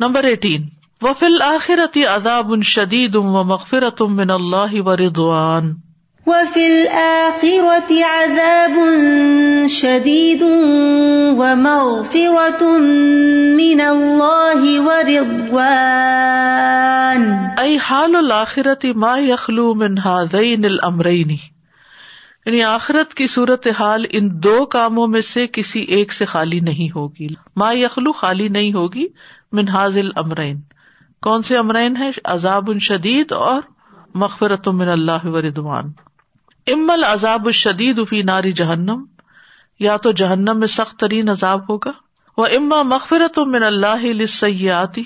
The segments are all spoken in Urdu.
Number eighteen. وفیل آخرتی عذاب ان شدید و مغفرت من اللہ و ردوان وفي الآخرة عذاب شديد ومغفرة من الله ورضوان۔ أي حال الآخرة ما يخلو من هذين الأمرين۔ یعنی آخرت کی صورت حال ان دو کاموں میں سے کسی ایک سے خالی نہیں ہوگی۔ ما یخلو خالی نہیں ہوگی۔ من حاضل امرین کون سے امرین ہے عذاب شدید اور مغفرت من اللہ و ردوان امل الشدید فی ناری جہنم، یا تو جہنم میں سخت ترین عذاب ہوگا. وہ اما مغفرت من اللہ سیاتی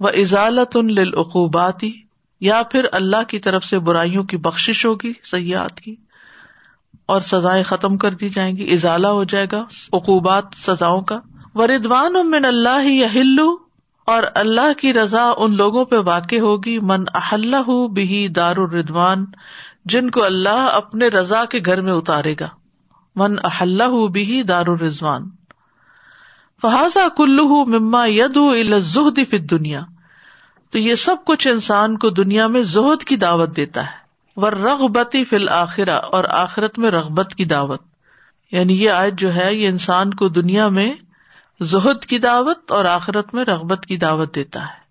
و ازالت للعقوباتی یا پھر اللہ کی طرف سے برائیوں کی بخش ہوگی سیاحت کی، اور سزائیں ختم کر دی جائیں گی، ازالہ ہو جائے گا، عقوبات، سزاؤں کا. و ردوان من اللہ ہلو اور اللہ کی رضا ان لوگوں پہ واقع ہوگی، من احلہ بھی دار الردوان جن کو اللہ اپنے رضا کے گھر میں اتارے گا۔ من احلہ بھی دار الرضوان۔ فہذا کلو مما ید الزہد فی دنیا تو یہ سب کچھ انسان کو دنیا میں زہد کی دعوت دیتا ہے۔ ور رغبتی فی الآخرہ اور آخرت میں رغبت کی دعوت۔ یعنی یہ آج جو ہے، یہ انسان کو دنیا میں زہد کی دعوت اور آخرت میں رغبت کی دعوت دیتا ہے۔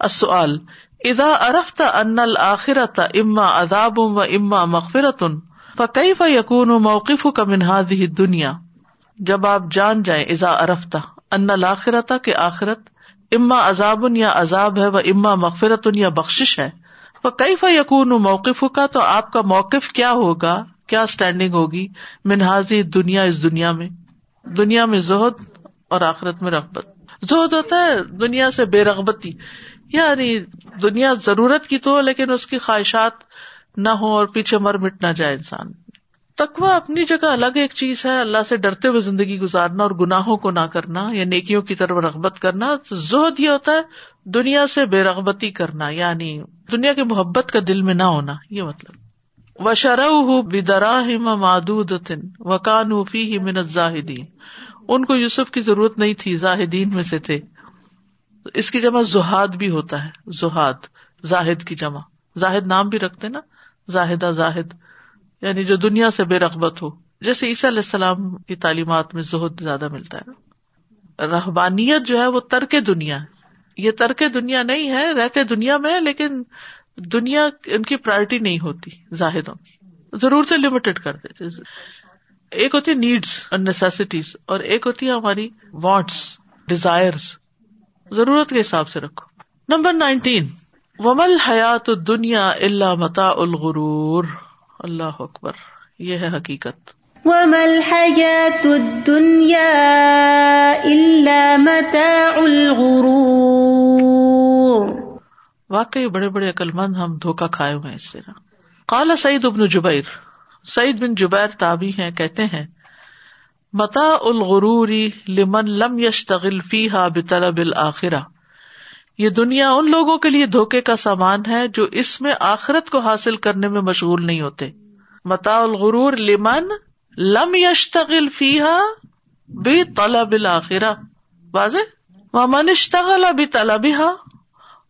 السؤال ادا ارفت ان الآخرت اما عذاب و اما مغفرت فقی ف یقون موقف کا منہاد دنیا جب آپ جان جائیں ازا ارفتا ان الآخرت کے آخرت اما عذاب یا عذاب ہے و اما مغفرت یا بخش ہے وہ کئی ف یقون موقف کا تو آپ کا موقف کیا ہوگا؟ کیا اسٹینڈنگ ہوگی منہازی دنیا اس دنیا میں؟ دنیا میں زہد اور آخرت میں رغبت۔ زہد ہوتا ہے دنیا سے بے رغبتی۔ یعنی دنیا ضرورت کی تو لیکن اس کی خواہشات نہ ہو اور پیچھے مر مٹ نہ جائے انسان۔ تکوا اپنی جگہ الگ ایک چیز ہے، اللہ سے ڈرتے ہوئے زندگی گزارنا اور گناہوں کو نہ کرنا، یا نیکیوں کی طرف رغبت کرنا۔ زہد یہ ہوتا ہے دنیا سے بے رغبتی کرنا یعنی دنیا کی محبت کا دل میں نہ ہونا، یہ مطلب۔ و شرح بدرا مادود و ہی منت زاہدین ان کو یوسف کی ضرورت نہیں تھی، زاہدین میں سے تھے۔ اس کی جمع زہاد بھی ہوتا ہے، زہاد، زاہد کی جمع۔ زاہد نام بھی رکھتے نا، زاہدہ زاہد۔ یعنی جو دنیا سے بے رغبت ہو۔ جیسے عیسیٰ علیہ السلام کی تعلیمات میں زہد زیادہ ملتا ہے۔ رحبانیت جو ہے وہ ترک دنیا ہے۔ یہ ترک دنیا نہیں ہے، رہتے دنیا میں لیکن دنیا ان کی پرائرٹی نہیں ہوتی، زاہدوں کی۔ ضرورتیں لمیٹڈ کر دیتے۔ ایک ہوتی نیڈس اور نیسٹیز اور ایک ہوتی ہے ہماری وانٹس ڈیزائر ضرورت کے حساب سے رکھو. نمبر نائنٹین ومل حیات دنیا اللہ متا الغرور. اللہ اکبر. یہ ہے حقیقت. ومل حیات دنیا اللہ متا الغرور. واقعی بڑے بڑے عقل مند ہم دھوکا کھائے ہوئے اس سے. کالا سعید ابن جبیر سعید بن جبیر تابی ہیں، کہتے ہیں، متا الغروری لمن لم یش تغل فی ہا بطلب الآخرا یہ دنیا ان لوگوں کے لیے دھوکے کا سامان ہے جو اس میں آخرت کو حاصل کرنے میں مشغول نہیں ہوتے۔ متا الغرور لمن لم یش تغل فی ہا بے طلب الآخرا واضح؟ من اشتغل ابھی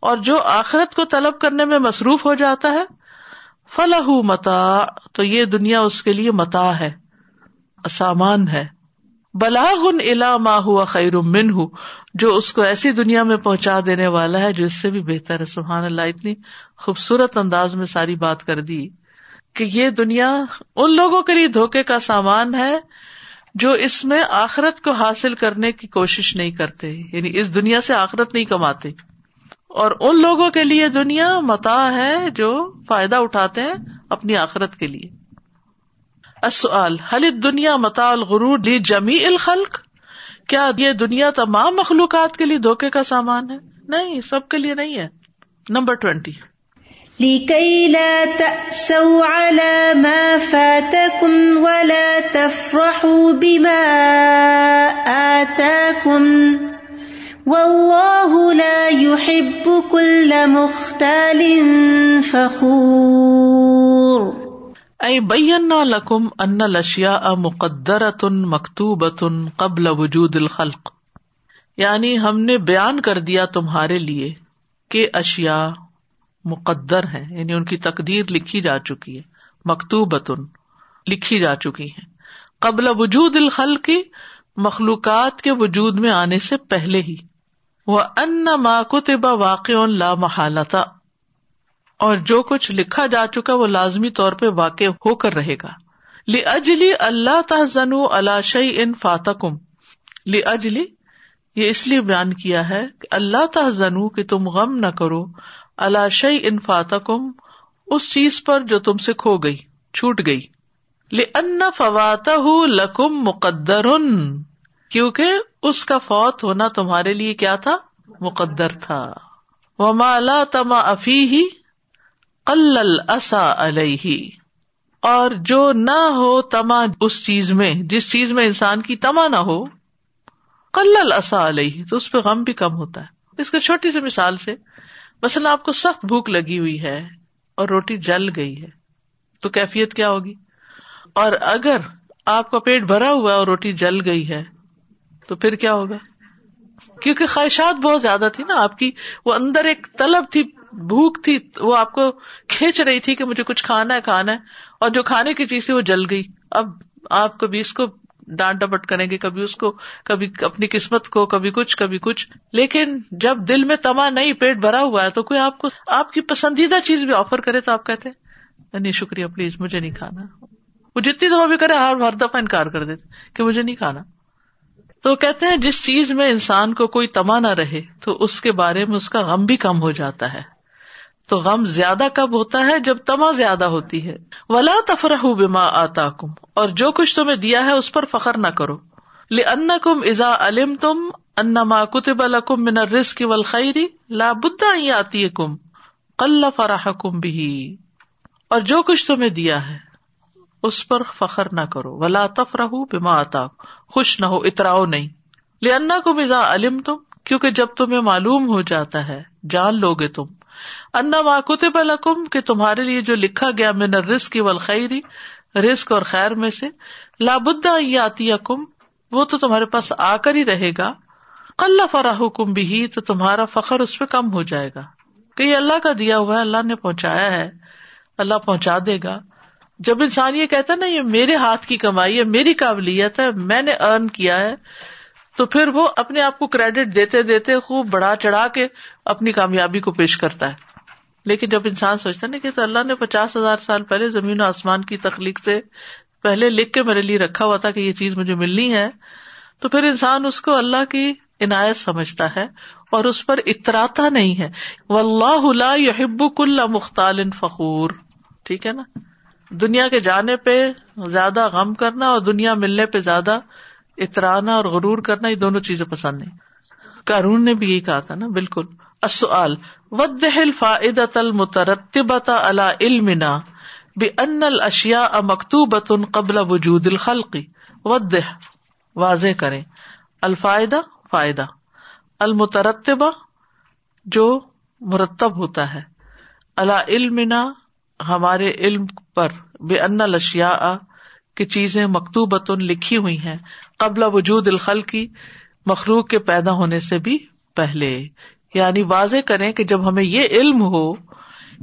اور جو آخرت کو طلب کرنے میں مصروف ہو جاتا ہے فلاح متا تو یہ دنیا اس کے لیے متا ہے، سامان ہے۔ بلاغن الا ما ہوا خیر من ہوں جو اس کو ایسی دنیا میں پہنچا دینے والا ہے، جو اس سے بھی بہتر ہے۔ سبحان اللہ، اتنی خوبصورت انداز میں ساری بات کر دی کہ یہ دنیا ان لوگوں کے لیے دھوکے کا سامان ہے، جو اس میں آخرت کو حاصل کرنے کی کوشش نہیں کرتے یعنی اس دنیا سے آخرت نہیں کماتے۔ اور ان لوگوں کے لیے دنیا متا ہے جو فائدہ اٹھاتے ہیں اپنی آخرت کے لیے۔ حل دنیا متا الغرور لی جمی الخلق؟ کیا یہ دنیا تمام مخلوقات کے لیے دھوکے کا سامان ہے؟ نہیں، سب کے لیے نہیں ہے۔ Number twenty. يحب كل مختال فخور۔ بین لکم ان لشیا مقدر تن قبل وجود الخلق۔ یعنی ہم نے بیان کر دیا تمہارے لیے کہ اشیا مقدر ہے یعنی ان کی تقدیر لکھی جا چکی ہے مکتوب لکھی جا چکی ہے قبل وجود الخل کی مخلوقات کے وجود میں آنے سے پہلے ہی۔ وہ ان ماکتبا واقع لا محالتا اور جو کچھ لکھا جا چکا وہ لازمی طور پہ واقع ہو کر رہے گا۔ لی اجلی اللہ تحزن اللہ شعی ان فاتکم لی اجلی یہ اس لیے بیان کیا ہے کہ اللہ تحزن کہ تم غم نہ کرو۔ اللہ شعی ان فاتکم اس چیز پر جو تم سے کھو گئی، چھوٹ گئی۔ لن فوات لکم مقدر۔ کیونکہ اس کا فوت ہونا تمہارے لیے کیا تھا؟ مقدر تھا۔ وہ مالا تما افی ہی قل علیہ اور جو نہ ہو تما اس چیز میں، جس چیز میں انسان کی تما نہ ہو، قل اصا علیہ تو اس پہ غم بھی کم ہوتا ہے۔ اس کو چھوٹی سی مثال سے، مثلاً آپ کو سخت بھوک لگی ہوئی ہے اور روٹی جل گئی ہے، تو کیفیت کیا ہوگی؟ اور اگر آپ کا پیٹ بھرا ہوا اور روٹی جل گئی ہے تو پھر کیا ہوگا؟ کیونکہ خواہشات بہت زیادہ تھی نا، آپ کی وہ اندر ایک طلب تھی، بھوک تھی، وہ آپ کو کھینچ رہی تھی کہ مجھے کچھ کھانا ہے کھانا ہے، اور جو کھانے کی چیز تھی وہ جل گئی۔ اب آپ کبھی اس کو ڈانٹ ڈپٹ کریں گے، کبھی اس کو، کبھی اپنی قسمت کو، کبھی کچھ کبھی کچھ۔ لیکن جب دل میں تما نہیں، پیٹ بھرا ہوا ہے، تو کوئی آپ کو، آپ کی پسندیدہ چیز بھی آفر کرے تو آپ کہتے نہیں، شکریہ، پلیز، مجھے نہیں کھانا۔ وہ جتنی دفعہ بھی کرے، ہر ہر دفعہ انکار کر دیتے کہ مجھے نہیں کھانا۔ تو کہتے ہیں جس چیز میں انسان کو کوئی تما نہ رہے تو اس کے بارے میں اس کا غم بھی کم ہو جاتا ہے۔ تو غم زیادہ کب ہوتا ہے؟ جب تما زیادہ ہوتی ہے۔ ولا تفرح بما آتا کم اور جو کچھ تمہیں دیا ہے اس پر فخر نہ کرو۔ ان کم ازا علم تم ان کتب الکم من رس کی ولخری لا بدا ہی آتی کم کل فراہ کم بھی اور جو کچھ تمہیں دیا ہے۔ اس پر فخر نہ کرو۔ ولا تفرح بما آتا خوش نہ ہو، اتراؤ نہیں۔ لنا کم ازا علم تم کیونکہ جب تمہیں معلوم ہو جاتا ہے، جان لو گے تم انا ماکتب الکم کہ تمہارے لیے جو لکھا گیا من رسک کی ولخری رسک اور خیر میں سے لابدا آتی کم وہ تو تمہارے پاس آ کر ہی رہے گا۔ کل فراہ کم بھی تو تمہارا فخر اس پہ کم ہو جائے گا۔ کہ یہ اللہ کا دیا ہوا ہے، اللہ نے پہنچایا ہے، اللہ پہنچا دے گا۔ جب انسان یہ کہتا نا، یہ میرے ہاتھ کی کمائی ہے، میری قابلیت ہے، میں نے ارن کیا ہے، تو پھر وہ اپنے آپ کو کریڈٹ دیتے دیتے خوب بڑھا چڑھا کے اپنی کامیابی کو پیش کرتا ہے۔ لیکن جب انسان سوچتا نا کہ اللہ نے پچاس ہزار سال پہلے زمین و آسمان کی تخلیق سے پہلے لکھ کے میرے لیے رکھا ہوا تھا کہ یہ چیز مجھے ملنی ہے، تو پھر انسان اس کو اللہ کی عنایت سمجھتا ہے اور اس پر اتراتا نہیں ہے۔ و اللہ یحب کل مختال فخور۔ ٹھیک ہے نا؟ دنیا کے جانے پہ زیادہ غم کرنا اور دنیا ملنے پہ زیادہ اترانا اور غرور کرنا، یہ دونوں چیزیں پسند نہیں کارون نے بھی یہی کہا تھا نا، بالکل۔ اصل ودل فائدت المترتبت علی علمنا بان الاشیاء مکتوبۃ قبل وجود الخلق۔ ودہ واضح کریں۔ الفائدہ، فائدہ۔ المترتبہ، جو مرتب ہوتا ہے۔ اللہ علمنا ہمارے علم پر بے ان الاشیاء کی چیزیں مکتوبۃ لکھی ہوئی ہیں قبل وجود الخل کی مخلوق کے پیدا ہونے سے بھی پہلے۔ یعنی واضح کریں کہ جب ہمیں یہ علم ہو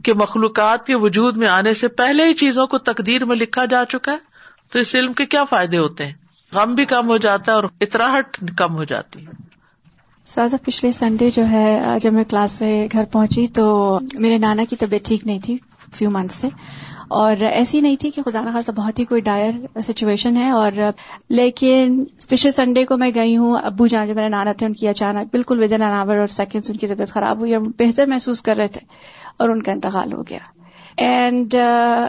کہ مخلوقات کے وجود میں آنے سے پہلے ہی چیزوں کو تقدیر میں لکھا جا چکا ہے، تو اس علم کے کیا فائدے ہوتے ہیں؟ غم بھی کم ہو جاتا ہے اور اتراہٹ کم ہو جاتی ہے۔ سازا، پچھلے سنڈے جو ہے جب میں کلاس سے گھر پہنچی تو میرے نانا کی طبیعت ٹھیک نہیں تھی۔ فیو منتھ سے۔ اور ایسی نہیں تھی کہ خدا نخواستہ بہت ہی کوئی ڈائر سچویشن ہے۔ اور لیکن اسپیشل سنڈے کو میں گئی ہوں ابو جان جو میرے نانا تھے ان کی اچانک بالکل ود ان آور اور سیکنڈ ان کی طبیعت خراب ہوئی اور بہتر محسوس کر رہے تھے اور ان کا انتقال ہو گیا۔ اینڈ uh,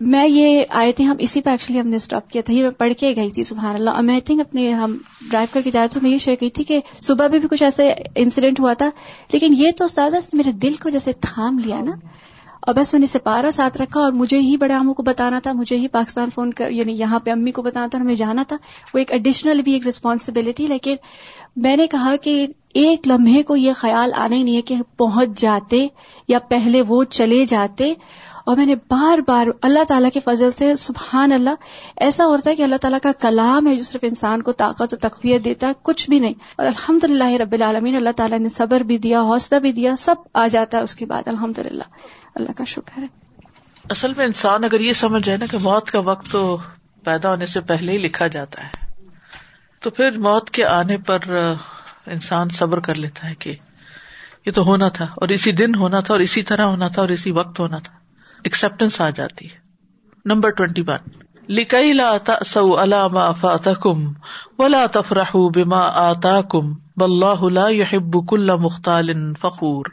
میں یہ آئے تھے ہم اسی پہ ایکچولی ہم نے اسٹاپ کیا تھا یہ میں پڑھ کے گئی تھی سبحان اللہ اور میں تھنک اپنے ہم ڈرائیو کر کے جاتے تو میں یہ شیئر کی تھی کہ صبح بھی, بھی کچھ ایسے انسیڈنٹ ہوا تھا لیکن یہ تو سادہ میرے دل کو جیسے تھام لیا نا۔ اور بس میں نے سپارہ ساتھ رکھا اور مجھے ہی بڑے آموں کو بتانا تھا، مجھے ہی پاکستان فون کر یعنی یہاں پہ امی کو بتانا تھا اور ہمیں جانا تھا۔ وہ ایک ایڈیشنل بھی ایک ریسپانسبلٹی لیکن میں نے کہا کہ ایک لمحے کو یہ خیال آنا ہی نہیں ہے کہ پہنچ جاتے یا پہلے وہ چلے جاتے۔ اور میں نے بار بار اللہ تعالیٰ کے فضل سے سبحان اللہ، ایسا ہوتا ہے کہ اللہ تعالیٰ کا کلام ہے جو صرف انسان کو طاقت و تقویت دیتا ہے، کچھ بھی نہیں۔ اور الحمد للہ رب العالمین، اللہ تعالیٰ نے صبر بھی دیا، حوصلہ بھی دیا، سب آ جاتا ہے اس کے بعد الحمد للہ اللہ کا شکر ہے۔ اصل میں انسان اگر یہ سمجھ جائے نا کہ موت کا وقت تو پیدا ہونے سے پہلے ہی لکھا جاتا ہے۔ تو پھر موت کے آنے پر انسان صبر کر لیتا ہے کہ یہ تو ہونا تھا اور اسی دن ہونا تھا اور اسی طرح ہونا تھا اور اسی وقت ہونا تھا۔ ایکسپٹینس آ جاتی ہے۔ نمبر ٹوینٹی ون لکئی لا سو علام کم ولا تفرح بما آتا کم بلّہ لا يحب كل مختال فخور۔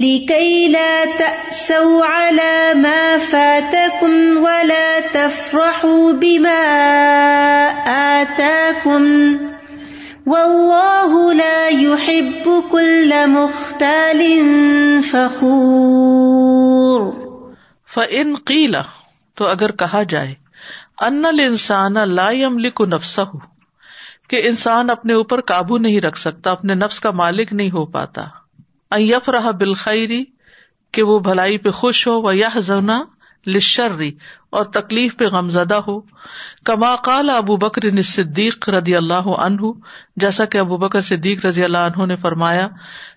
لكي لا تأسوا على ما فاتكم ولا تفرحوا بما آتاكم والله لا يحب كل مختال فخور فإن قيل تو اگر کہا جائے ان الانسان لا يملك نفسه، کہ انسان اپنے اوپر قابو نہیں رکھ سکتا، اپنے نفس کا مالک نہیں ہو پاتا۔ یف رہا بالخیری کہ وہ بھلائی پہ خوش ہو وہ یہ زنا لشری اور تکلیف پہ غم زدہ ہو۔ کما قال ابو بکر صدیق رضی اللہ عنہ، جیسا کہ ابو بکر صدیق رضی اللہ عنہ نے فرمایا،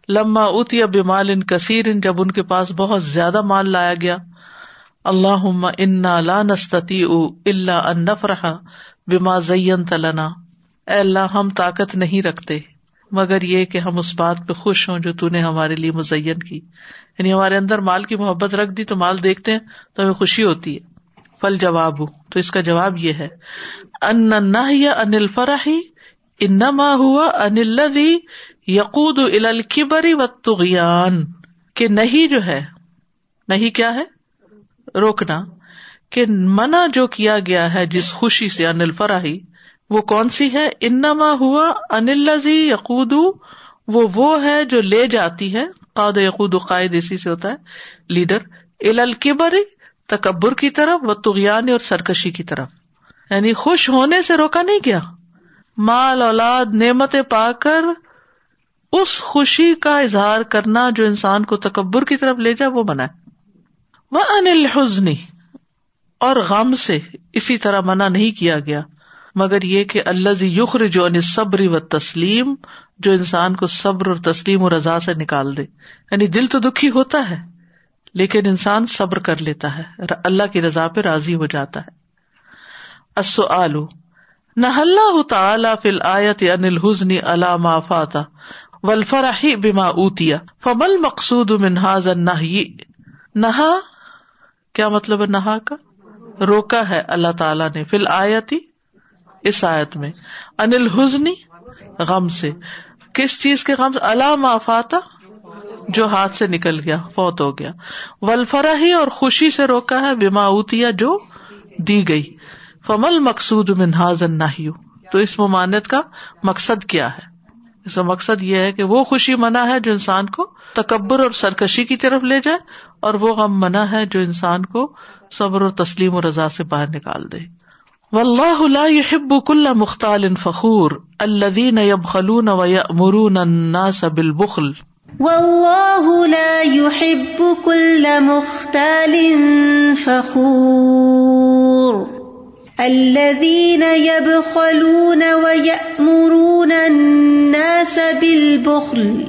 لما اتیا بمال ان کثیر ان جب ان کے پاس بہت زیادہ مال لایا گیا۔ اللہ انا لا نستی اللہ ان نفرح بما زین تلنا اے اللہ، ہم طاقت نہیں رکھتے۔ مگر یہ کہ ہم اس بات پہ خوش ہوں جو تو نے ہمارے لیے مزین کی۔ یعنی ہمارے اندر مال کی محبت رکھ دی تو مال دیکھتے ہیں تو ہمیں خوشی ہوتی ہے۔ فل جواب۔ ہوں تو اس کا جواب یہ ہے۔ ان یا انل فرحی انما ہوا انل یقود الکبری و تغیان کہ نہیں جو ہے نہیں کیا ہے؟ روکنا۔ کہ منع جو کیا گیا ہے جس خوشی سے انل فراہی وہ کون سی ہے؟ انما ہوا انلزی یقود، وہ وہ ہے جو لے جاتی ہے۔ قاد یقود قائد اسی سے ہوتا ہے۔ لیڈر الکبری تکبر کی طرف، و تغیان اور سرکشی کی طرف۔ یعنی خوش ہونے سے روکا نہیں کیا مال، اولاد نعمت پا کر اس خوشی کا اظہار کرنا جو انسان کو تکبر کی طرف لے جائے، وہ بنا وہ انل حزنی اور غم سے اسی طرح منع نہیں کیا گیا۔ مگر یہ کہ اللہ یخر جو ان صبر و تسلیم جو انسان کو صبر اور تسلیم اور رضا سے نکال دے۔ یعنی دل تو دکھی ہوتا ہے، لیکن انسان صبر کر لیتا ہے، اللہ کی رضا پہ راضی ہو جاتا ہے۔ آلو نہ اللہ تعالی فل آیت انل حزنی علام فاتا ولفراہی بیما اوتیا فمل مقصود منہاز نہ نہا کیا مطلب ہے نہا کا؟ روکا ہے اللہ تعالیٰ نے۔ فل آیتی اس آیت میں انل حزنی غم سے۔ کس چیز کے غم سے؟ علام آفاتا جو ہاتھ سے نکل گیا، فوت ہو گیا۔ ولفرا ہی اور خوشی سے روکا ہے بیما اوتیا جو دی گئی۔ فمل مقصود منہاز نہ تو اس ممانت کا مقصد کیا ہے؟ اس کا مقصد یہ ہے کہ وہ خوشی منع ہے جو انسان کو تکبر اور سرکشی کی طرف لے جائے، اور وہ غم منع ہے جو انسان کو صبر اور تسلیم و رضا سے باہر نکال دے۔ و اللہ يحب كل مختال فخور الذين يبخلون ويأمرون الناس بالبخل. والله لا يحب كل مختال فخور. الذين يبخلون ويأمرون الناس بالبخل.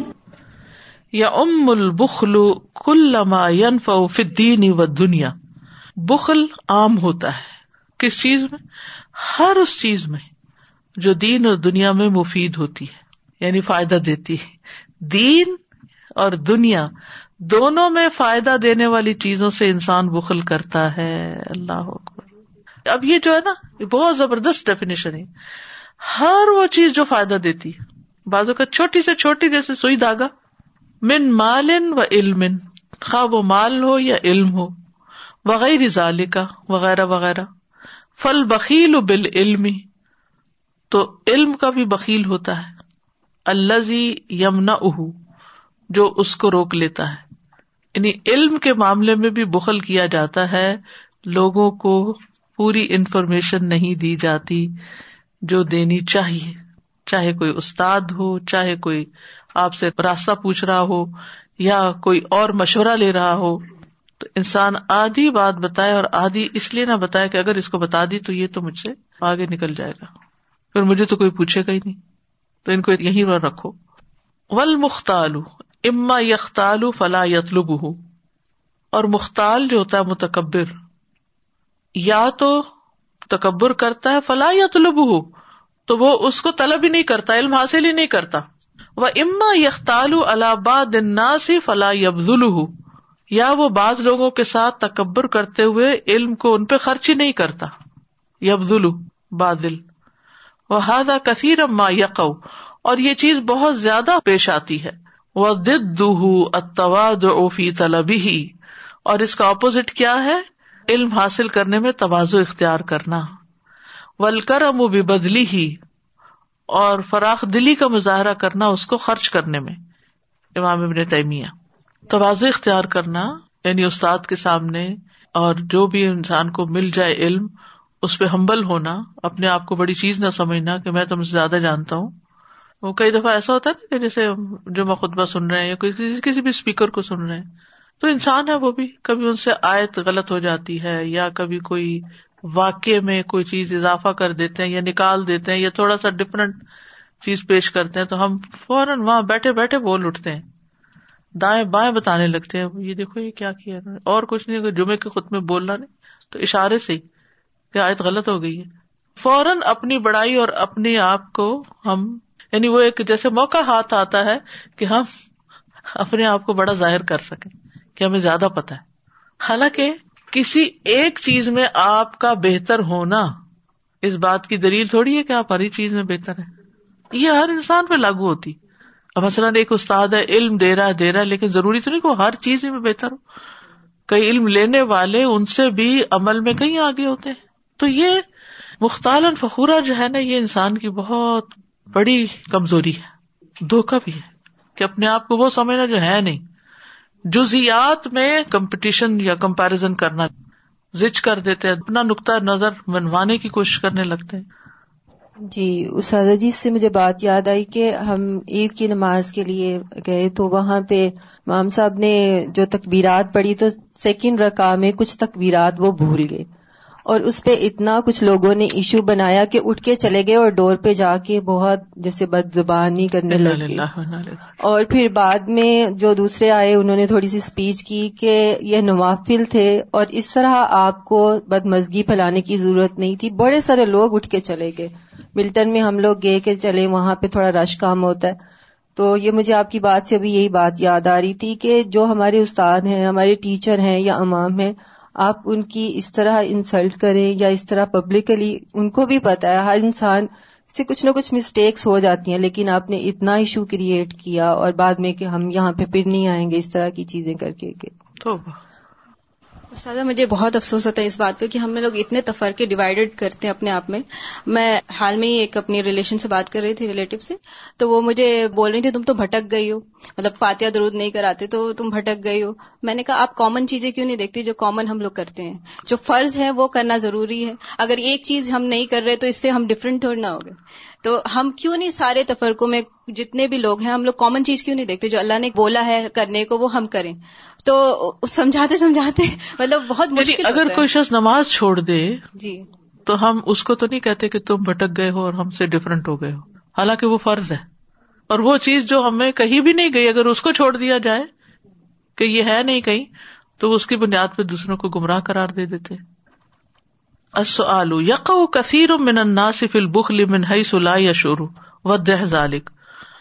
یا ام البخل کل ما ينفع في الدين والدنيا بخل عام ہوتا ہے. کس چیز میں؟ ہر اس چیز میں جو دین اور دنیا میں مفید ہوتی ہے یعنی فائدہ دیتی ہے۔ دین اور دنیا دونوں میں فائدہ دینے والی چیزوں سے انسان بخل کرتا ہے۔ اللہ اب یہ جو ہے نا، یہ بہت زبردست ڈیفینیشن ہے۔ ہر وہ چیز جو فائدہ دیتی ہے۔ بازو کا چھوٹی سے چھوٹی، جیسے سوئی دھاگا من مال و علم خواہ وہ مال ہو یا علم ہو وغیرہ ذالکا وغیرہ وغیرہ۔ فل بکیل بل علم، تو علم کا بھی بکیل ہوتا ہے۔ الزی یمنا اہ جو اس کو روک لیتا ہے۔ یعنی علم کے معاملے میں بھی بخل کیا جاتا ہے، لوگوں کو پوری انفارمیشن نہیں دی جاتی جو دینی چاہیے۔ چاہے کوئی استاد ہو، چاہے کوئی آپ سے راستہ پوچھ رہا ہو یا کوئی اور مشورہ لے رہا ہو۔ تو انسان آدھی بات بتائے اور آدھی اس لیے نہ بتائے کہ اگر اس کو بتا دی تو یہ تو مجھ سے آگے نکل جائے گا۔ پھر مجھے تو کوئی پوچھے گا ہی نہیں۔ تو ان کو یہیں پر رکھو۔ ول مختال اما یختال فلا یتلب اور مختال جو ہوتا ہے متکبر، یا تو تکبر کرتا ہے فلا یتلب تو وہ اس کو طلب ہی نہیں کرتا، علم حاصل ہی نہیں کرتا۔ وہ اما یختال الہباد سی فلا یبزل یا وہ بعض لوگوں کے ساتھ تکبر کرتے ہوئے علم کو ان پہ خرچ ہی نہیں کرتا۔ یبزل بادل۔ وہ ہاضا کثیر اما یقو اور یہ چیز بہت زیادہ پیش آتی ہے۔ وہ دد اتواد اوفی طلبی ہی اور اس کا اپوزٹ کیا ہے؟ علم حاصل کرنے میں توازو اختیار کرنا۔ ولکرم بھی بدلی ہی اور فراخ دلی کا مظاہرہ کرنا اس کو خرچ کرنے میں۔ امام ابن تیمیہ۔ توازو اختیار کرنا یعنی استاد کے سامنے اور جو بھی انسان کو مل جائے علم، اس پہ ہمبل ہونا، اپنے آپ کو بڑی چیز نہ سمجھنا کہ میں تم سے زیادہ جانتا ہوں۔ وہ کئی دفعہ ایسا ہوتا ہے نا کہ جیسے جو میں خطبہ سن رہے ہیں یا کسی بھی اسپیکر کو سن رہے ہیں، تو انسان ہے وہ بھی۔ کبھی ان سے آیت غلط ہو جاتی ہے یا کبھی کوئی واقع میں کوئی چیز اضافہ کر دیتے ہیں یا نکال دیتے ہیں یا تھوڑا سا ڈفرنٹ چیز پیش کرتے ہیں، تو ہم فوراً وہاں بیٹھے بیٹھے بول اٹھتے ہیں۔ دائیں بائیں بتانے لگتے ہیں، یہ دیکھو یہ کیا کیا اور کچھ نہیں، اگر جمعے کے خود میں بولنا نہیں، تو اشارے سے ہی کہ آیت غلط ہو گئی ہے۔ فوراً اپنی بڑائی اور اپنے آپ کو ہم یعنی وہ ایک جیسے موقع ہاتھ آتا ہے کہ ہم اپنے آپ کو بڑا ظاہر کر سکیں کہ ہمیں زیادہ پتا ہے۔ حالانکہ کسی ایک چیز میں آپ کا بہتر ہونا، اس بات کی دلیل تھوڑی ہے کہ آپ ہر چیز میں بہتر ہے یہ ہر انسان پہ لاگو ہوتی۔ مثلاً ایک استاد ہے، علم دے رہا دے رہا لیکن ضروری تو نہیں کہ وہ ہر چیز میں بہتر ہو۔ کئی علم لینے والے ان سے بھی عمل میں کہیں آگے ہوتے ہیں۔ تو یہ مختال فخورا جو ہے نا، یہ انسان کی بہت بڑی کمزوری ہے۔ دھوکا بھی ہے کہ اپنے آپ کو وہ سمجھنا جو ہے نہیں۔ جزیات میں کمپٹیشن یا کمپیرزن کرنا زچ کر دیتے ہیں، اپنا نقطۂ نظر منوانے کی کوشش کرنے لگتے ہیں۔ جی اساتذہ جی سے مجھے بات یاد آئی کہ ہم عید کی نماز کے لیے گئے تو وہاں پہ مام صاحب نے جو تکبیرات پڑھی تو سیکنڈ رقا میں کچھ تکبیرات وہ بھول گئے۔ اور اس پہ اتنا کچھ لوگوں نے ایشو بنایا کہ اٹھ کے چلے گئے اور ڈور پہ جا کے بہت جیسے بد زبانی کرنے لگے۔ اور پھر بعد میں جو دوسرے آئے انہوں نے تھوڑی سی اسپیچ کی کہ یہ نوافل تھے اور اس طرح آپ کو بد مزگی پھیلانے کی ضرورت نہیں تھی۔ بڑے سارے لوگ اٹھ کے چلے گئے۔ ملٹن میں ہم لوگ گئے کہ چلے وہاں پہ تھوڑا رش کام ہوتا ہے۔ تو یہ مجھے آپ کی بات سے ابھی یہی بات یاد آ رہی تھی کہ جو ہمارے استاد ہیں، ہمارے ٹیچر ہیں یا امام ہیں، آپ ان کی اس طرح انسلٹ کریں یا اس طرح پبلکلی ان کو بھی پتا ہے، ہر انسان سے کچھ نہ کچھ مسٹیکس ہو جاتی ہیں، لیکن آپ نے اتنا ایشو کریٹ کیا اور بعد میں کہ ہم یہاں پہ پھر نہیں آئیں گے اس طرح کی چیزیں کر کے سادہ مجھے بہت افسوس ہوتا ہے اس بات پہ کہ ہم لوگ اتنے تفرقے ڈیوائڈیڈ کرتے ہیں اپنے آپ میں۔ میں حال میں ہی ایک اپنی ریلیشن سے بات کر رہی تھی ریلیٹو سے، تو وہ مجھے بول رہی تھی، تم تو بھٹک گئی ہو۔ مطلب فاتحہ درود نہیں کراتے، تو تم بھٹک گئی ہو۔ میں نے کہا، آپ کامن چیزیں کیوں نہیں دیکھتی جو کامن ہم لوگ کرتے ہیں؟ جو فرض ہے وہ کرنا ضروری ہے۔ اگر ایک چیز ہم نہیں کر رہے تو اس سے ہم ڈفرینٹ تھوڑی نہ ہو گئے تو ہم کیوں نہیں سارے تفرقوں میں جتنے بھی لوگ ہیں ہم لوگ کامن چیز کیوں نہیں دیکھتے؟ جو اللہ نے بولا ہے کرنے کو وہ ہم کریں۔ تو سمجھاتے سمجھاتے مطلب بہت یعنی مشکل اگر کوئی شخص نماز چھوڑ دے جی۔ تو ہم اس کو تو نہیں کہتے کہ تم بھٹک گئے ہو اور ہم سے ڈفرینٹ ہو گئے ہو۔ حالانکہ وہ فرض ہے۔ اور وہ چیز جو ہمیں کہیں بھی نہیں گئی اگر اس کو چھوڑ دیا جائے کہ یہ ہے نہیں کہیں تو اس کی بنیاد پہ دوسروں کو گمراہ کرار دے دیتے۔ آلو یق کثیر من الناس البخل من حیث لا یشعر ودہ ذالک۔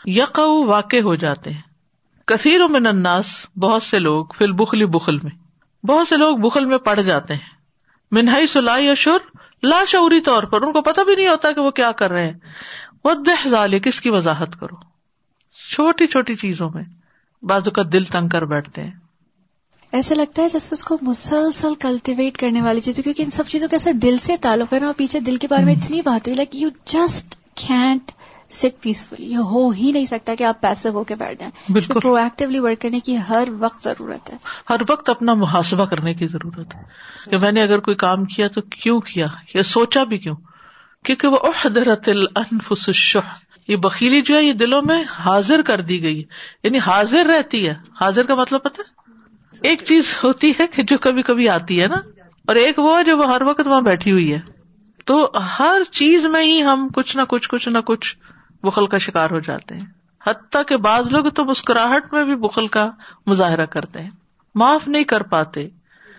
یق واقع ہو جاتے ہیں۔ کثیر و من الناس، بہت سے لوگ فل بخلی بخل میں۔ بہت سے لوگ بخل میں پڑ جاتے ہیں۔ منہائی سلا یا شر لا شعوری طور پر۔ ان کو پتا بھی نہیں ہوتا کہ وہ کیا کر رہے ہیں۔ وہ دہزال کس کی وضاحت کرو۔ چھوٹی چھوٹی چیزوں میں۔ بازو کا دل تنگ کر بیٹھتے ہیں۔ ایسا لگتا ہے جیسے اس کو مسلسل کلٹیویٹ کرنے والی چیزیں کیونکہ ان سب چیزوں کا ایسا دل سے تعلق ہے نا پیچھے دل کے بارے میں اتنی بات ہوئی like you just can't sit peacefully یہ ہو ہی نہیں سکتا کہ آپ پیسے ہو کے بیٹھ جائیں۔ بالکل۔ پرو ایکٹیولی ورک کرنے کی ہر وقت ضرورت ہے۔ ہر وقت اپنا محاسبہ کرنے کی ضرورت ہے۔ کہ میں نے اگر کوئی کام کیا تو کیوں کیا؟ یا سوچا بھی کیوں؟ کیونکہ وہ احدرت الانفس الشح۔ یہ بکیلی جو ہے یہ دلوں میں حاضر کر دی گئی یعنی حاضر رہتی ہے۔ حاضر کا مطلب پتا ایک چیز ہوتی ہے کہ جو کبھی کبھی آتی ہے نا، اور ایک وہ جو وہ ہر وقت وہاں بیٹھی ہوئی ہے۔ تو ہر چیز میں ہی ہم کچھ نہ کچھ کچھ نہ کچھ بخل کا شکار ہو جاتے ہیں۔ حتیٰ کہ بعض لوگ تو مسکراہٹ میں بھی بخل کا مظاہرہ کرتے ہیں۔ معاف نہیں کر پاتے۔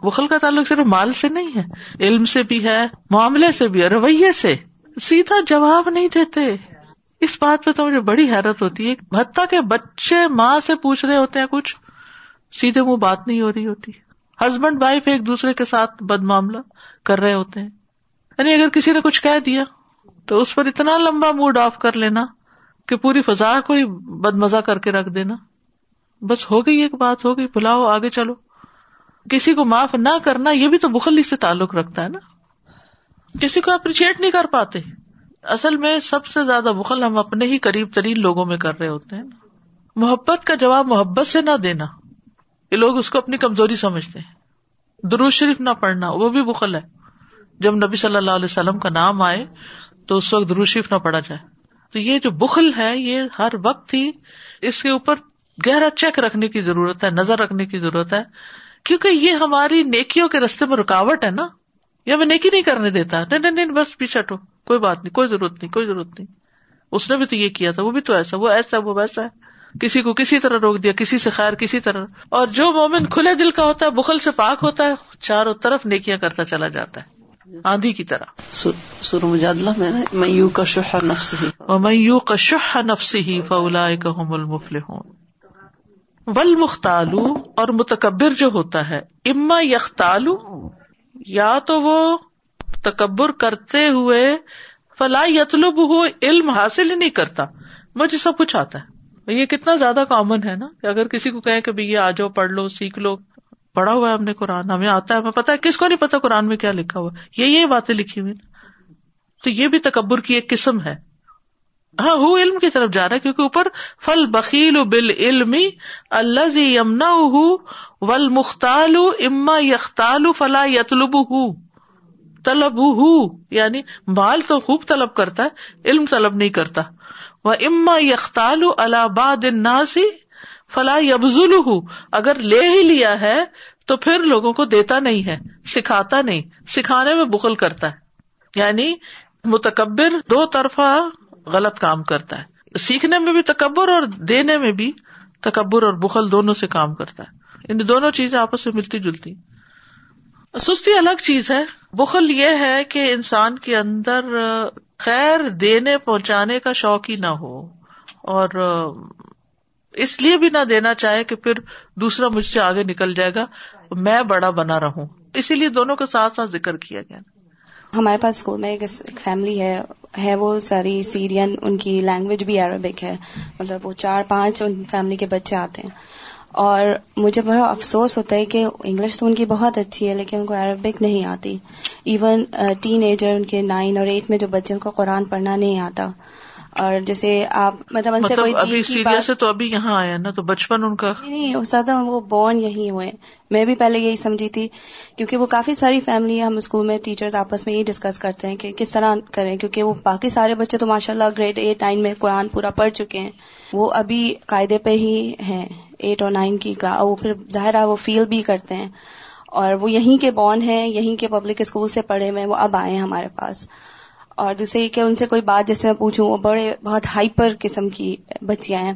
بخل کا تعلق صرف مال سے نہیں ہے، علم سے بھی ہے، معاملے سے بھی ہے، رویے سے۔ سیدھا جواب نہیں دیتے۔ اس بات پہ تو مجھے بڑی حیرت ہوتی ہے۔ حتیٰ کہ بچے ماں سے پوچھ رہے ہوتے ہیں کچھ سیدھے منہ بات نہیں ہو رہی ہوتی۔ ہسبینڈ وائف ایک دوسرے کے ساتھ بد معاملہ کر رہے ہوتے ہیں۔ یعنی اگر کسی نے کچھ کہہ دیا تو اس پر اتنا لمبا موڈ آف کر لینا کہ پوری فضا کو ہی بد مزہ کر کے رکھ دینا۔ بس ہو گئی ایک بات، ہو گئی، بلاؤ، آگے چلو۔ کسی کو معاف نہ کرنا یہ بھی تو بخلی سے تعلق رکھتا ہے نا۔ کسی کو اپریشیٹ نہیں کر پاتے۔ اصل میں سب سے زیادہ بخل ہم اپنے ہی قریب ترین لوگوں میں کر رہے ہوتے ہیں۔ محبت کا جواب محبت سے نہ دینا۔ یہ لوگ اس کو اپنی کمزوری سمجھتے ہیں۔ درو شریف نہ پڑھنا، وہ بھی بخل ہے۔ جب نبی صلی اللہ علیہ وسلم کا نام آئے تو اس وقت درو شریف نہ پڑھا جائے۔ تو یہ جو بخل ہے، یہ ہر وقت ہی اس کے اوپر گہرا چیک رکھنے کی ضرورت ہے، نظر رکھنے کی ضرورت ہے۔ کیونکہ یہ ہماری نیکیوں کے رستے میں رکاوٹ ہے نا۔ یہ ہمیں نیکی نہیں کرنے دیتا۔ نہیں نہیں نہیں، بس پیچھا ہٹو۔ کوئی بات نہیں، کوئی ضرورت نہیں، کوئی ضرورت نہیں۔ اس نے بھی تو یہ کیا تھا، وہ بھی تو ایسا، وہ ایسا، وہ ویسا ہے۔ کسی کو کسی طرح روک دیا کسی سے خیر کسی طرح۔ اور جو مومن کھلے دل کا ہوتا ہے بخل سے پاک ہوتا ہے چاروں طرف نیکیاں کرتا چلا جاتا ہے۔ آندھی کی طرح۔ مجادلہ میں میو کا شہ نفس ہی میو کا شہ نفس ہی فولا المفل ہوں ول مختالو اور متکبر جو ہوتا ہے اما یختالو یا تو وہ تکبر کرتے ہوئے فلاح یتلب ہو علم حاصل ہی نہیں کرتا۔ مجھے سب کچھ آتا ہے۔ یہ کتنا زیادہ کامن ہے نا کہ اگر کسی کو کہ یہ آ جاؤ، پڑھ لو، سیکھ لو، پڑھا ہوا ہے ہم نے قرآن، ہمیں آتا ہے، ہمیں پتا ہے، کس کو نہیں پتا قرآن میں کیا لکھا ہوا یہ یہ باتیں لکھی ہوئی تو یہ بھی تکبر کی ایک قسم ہے۔ ہاں ہو علم کی طرف جا رہا ہے کیونکہ اوپر فل بکیل بل علم اللہ یمنا ول مختال اما یختال فلا یتلب طلب ہُو یعنی مال تو خوب طلب کرتا ہے، علم طلب نہیں کرتا۔ وہ اما یختال الہباد ناسی فلاح یبزل اگر لے ہی لیا ہے تو پھر لوگوں کو دیتا نہیں ہے، سکھاتا نہیں، سکھانے میں بخل کرتا ہے۔ یعنی متکبر دو طرفہ غلط کام کرتا ہے۔ سیکھنے میں بھی تکبر اور دینے میں بھی تکبر اور بخل دونوں سے کام کرتا ہے۔ ان دونوں چیزیں آپس میں ملتی جلتی۔ سستی الگ چیز ہے۔ بخل یہ ہے کہ انسان کے اندر خیر دینے پہنچانے کا شوق ہی نہ ہو اور اس لیے بھی نہ دینا چاہے کہ پھر دوسرا مجھ سے آگے نکل جائے گا، میں بڑا بنا رہوں۔ اسی لیے دونوں کا ساتھ ساتھ ذکر کیا گیا۔ ہمارے پاس اسکول میں ایک فیملی ہے ہے وہ ساری سیرین، ان کی لینگویج بھی عربک ہے۔ مطلب وہ چار پانچ ان فیملی کے بچے آتے ہیں۔ اور مجھے بڑا افسوس ہوتا ہے کہ انگلش تو ان کی بہت اچھی ہے، لیکن ان کو عربک نہیں آتی۔ ایون ٹین ایجر ان کے نائن اور ایٹ میں جو بچے ان کو قرآن پڑھنا نہیں آتا۔ اور جیسے آپ مطلب ان سے مطلب کوئی ابھی سیریا سے تو ابھی یہاں آیا نا تو بچپن ان کا نہیں زیادہ وہ بورن یہی ہوئے۔ میں بھی پہلے یہی سمجھی تھی کیونکہ وہ کافی ساری فیملی ہم اسکول میں ٹیچر آپس میں یہی ڈسکس کرتے ہیں کہ کس طرح کریں کیونکہ وہ باقی سارے بچے تو ماشاء اللہ گریڈ ایٹ نائن میں قرآن پورا پڑھ چکے ہیں۔ وہ ابھی قاعدے پہ ہی ہیں ایٹ اور نائن کی کا وہ پھر ظاہر ہے وہ فیل بھی کرتے ہیں۔ اور وہ یہیں کے بورن ہیں یہیں کے پبلک اسکول سے پڑھے ہوئے وہ اب آئے ہیں ہمارے پاس۔ اور جیسے کہ ان سے کوئی بات جیسے میں پوچھوں، وہ بڑے بہت ہائپر قسم کی بچیاں ہیں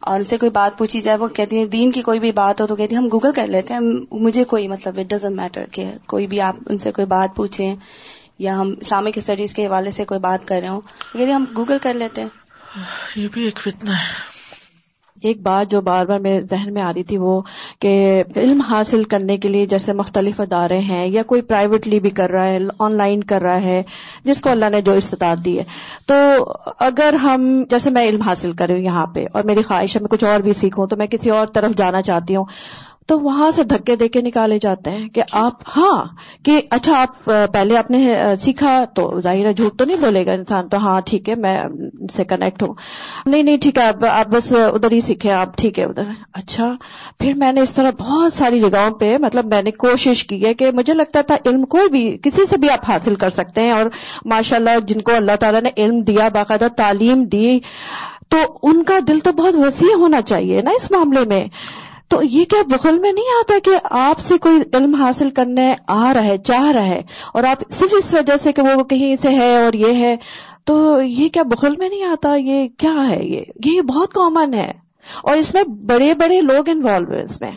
اور ان سے کوئی بات پوچھی جائے، وہ کہتی ہیں، دین کی کوئی بھی بات ہو تو کہتی ہیں، ہم گوگل کر لیتے ہیں مجھے کوئی مطلب اٹ ڈزنٹ میٹر کہ کوئی بھی آپ ان سے کوئی بات پوچھیں یا ہم اسلامک اسٹڈیز کے حوالے سے کوئی بات کر رہے ہوں کہتی ہم گوگل کر لیتے ہیں۔ یہ بھی ایک فتنہ ہے۔ ایک بات جو بار بار میرے ذہن میں آ رہی تھی وہ کہ علم حاصل کرنے کے لیے جیسے مختلف ادارے ہیں یا کوئی پرائیویٹلی بھی کر رہا ہے آن لائن کر رہا ہے، جس کو اللہ نے جو استطاعت دی ہے۔ تو اگر ہم، جیسے میں علم حاصل کروں یہاں پہ اور میری خواہش ہے میں کچھ اور بھی سیکھوں تو میں کسی اور طرف جانا چاہتی ہوں۔ تو وہاں سے دھکے دے کے نکالے جاتے ہیں کہ آپ ہاں کہ اچھا آپ پہلے آپ نے سیکھا تو ظاہر ہے جھوٹ تو نہیں بولے گا انسان تو ہاں ٹھیک ہے میں سے کنیکٹ ہوں۔ نہیں نہیں ٹھیک ہے آپ بس ادھر ہی سیکھے آپ ٹھیک ہے ادھر۔ اچھا۔ پھر میں نے اس طرح بہت ساری جگہوں پہ مطلب میں نے کوشش کی ہے کہ مجھے لگتا تھا علم کوئی بھی کسی سے بھی آپ حاصل کر سکتے ہیں اور ماشاء اللہ جن کو اللہ تعالیٰ نے علم دیا باقاعدہ تعلیم دی تو ان کا دل تو بہت وسیع ہونا چاہیے نا اس معاملے میں۔ تو یہ کیا بخل میں نہیں آتا کہ آپ سے کوئی علم حاصل کرنے آ رہا ہے چاہ رہا ہے اور آپ صرف اس وجہ سے کہ وہ کہیں سے ہے اور یہ ہے؟ تو یہ کیا بخل میں نہیں آتا؟ یہ کیا ہے یہ؟ یہ بہت کامن ہے۔ اور اس میں بڑے بڑے لوگ انوالو ہیں اس میں۔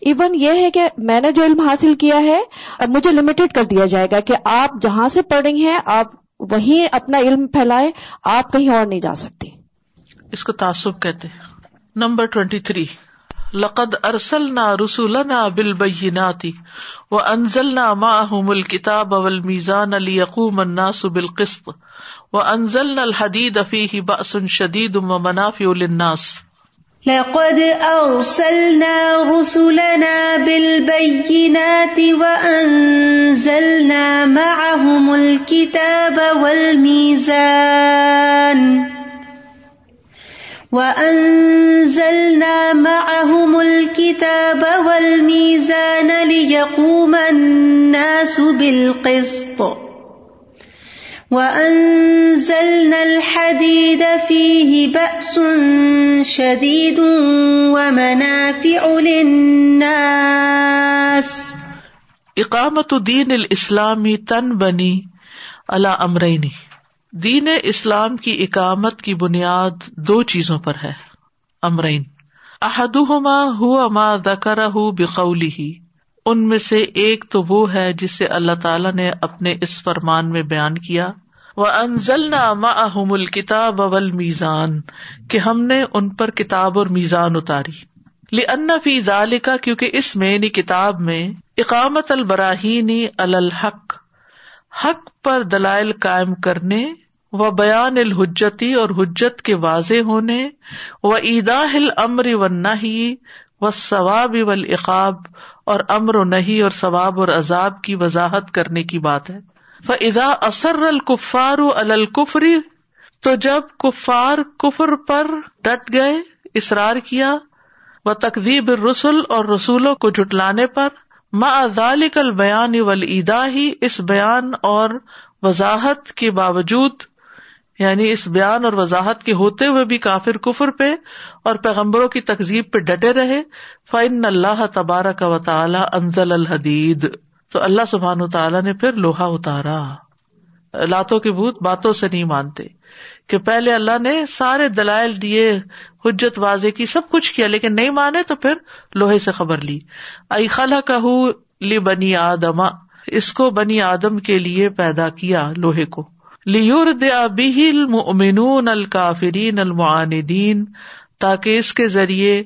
ایون یہ ہے کہ میں نے جو علم حاصل کیا ہے، اب مجھے لمیٹڈ کر دیا جائے گا کہ آپ جہاں سے پڑھ رہی ہیں، آپ وہیں اپنا علم پھیلائے آپ کہیں اور نہیں جا سکتی۔ اس کو تعصب کہتے ہیں۔ نمبر ٹوینٹی تھری لقد ارسل نہ رسول نہ بل بیناتی و انزل نہ ماہم الکتاب اول میزان علی یقوم الناس بالقسط و انزل نہ الحدید افیہ باس شدید و منافع للناس. لقد أرسلنا رسلنا بالبينات وأنزلنا معهم الكتاب والميزان وأنزلنا معهم الكتاب والميزان ليقوم الناس بالقسط. وأنزلنا الحديد فيه بأس شديد ومنافع للناس. اقامت دین الاسلامی تن بنی اللہ امرینی دین اسلام کی اقامت کی بنیاد دو چیزوں پر ہے۔ امرین۔ احدہما ہوا ما ذکرہ بقولی ہی ان میں سے ایک تو وہ ہے جسے اللہ تعالیٰ نے اپنے اس فرمان میں بیان کیا۔ وہ انزل نہ الکتاب اول میزان کہ ہم نے ان پر کتاب اور میزان اتاری۔ لی ان فی ذالکا کیونکہ اس میں یعنی کتاب میں، اقامت البراہینی الحق۔ حق پر دلائل قائم کرنے، و بیان الحجتی اور حجت کے واضح ہونے، و عیدا الامر و نہی، و ثواب والعقاب اور امر و نہیں اور ثواب اور عذاب کی وضاحت کرنے کی بات ہے۔ فضا اثر الکفار الکفری تو جب کفار کفر پر ڈٹ گئے، اصرار کیا و تقدیب رسول اور رسولوں کو جٹلانے پر ذالک البیان ولیدا ہی اس بیان اور وضاحت کے باوجود یعنی اس بیان اور وضاحت کے ہوتے ہوئے بھی کافر کفر پہ اور پیغمبروں کی تقزیب پہ ڈٹے رہے فن اللہ تبارہ کا وطالعہ انزل الحدید تو اللہ سبحان تعالیٰ نے پھر لوہا اتارا۔ لاتوں کے بھوت باتوں سے نہیں مانتے۔ کہ پہلے اللہ نے سارے دلائل دیے، حجت واضح کی، سب کچھ کیا، لیکن نہیں مانے تو پھر لوہے سے خبر لی۔ ائی خلا کہ لی بنی آدما اس کو بنی آدم کے لیے پیدا کیا لوہے کو۔ لیور المؤمنون الکافرین المعاندین، تاکہ اس کے ذریعے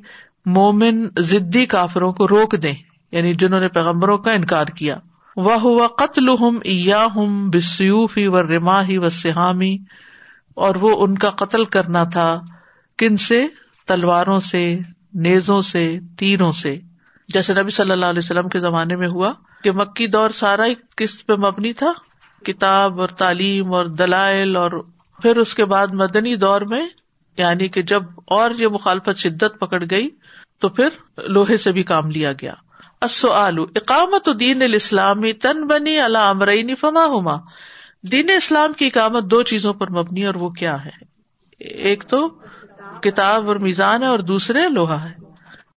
مومن ضدی کافروں کو روک دیں یعنی جنہوں نے پیغمبروں کا انکار کیا۔ وہ قتل ہم یا ہم بسیوفی و رما ہی و سہامی اور وہ ان کا قتل کرنا تھا کن سے؟ تلواروں سے، نیزوں سے تیروں سے۔ جیسے نبی صلی اللہ علیہ وسلم کے زمانے میں ہوا کہ مکی دور سارا کس پہ مبنی تھا، کتاب اور تعلیم اور دلائل اور پھر اس کے بعد مدنی دور میں یعنی کہ جب اور یہ مخالفت شدت پکڑ گئی تو پھر لوہے سے بھی کام لیا گیا۔ اقامت دین الاسلامی تن بنی اللہ امرئی فما ہوما دین اسلام کی اقامت دو چیزوں پر مبنی اور وہ کیا ہے؟ ایک تو کتاب اور میزان ہے اور دوسرے لوہا ہے۔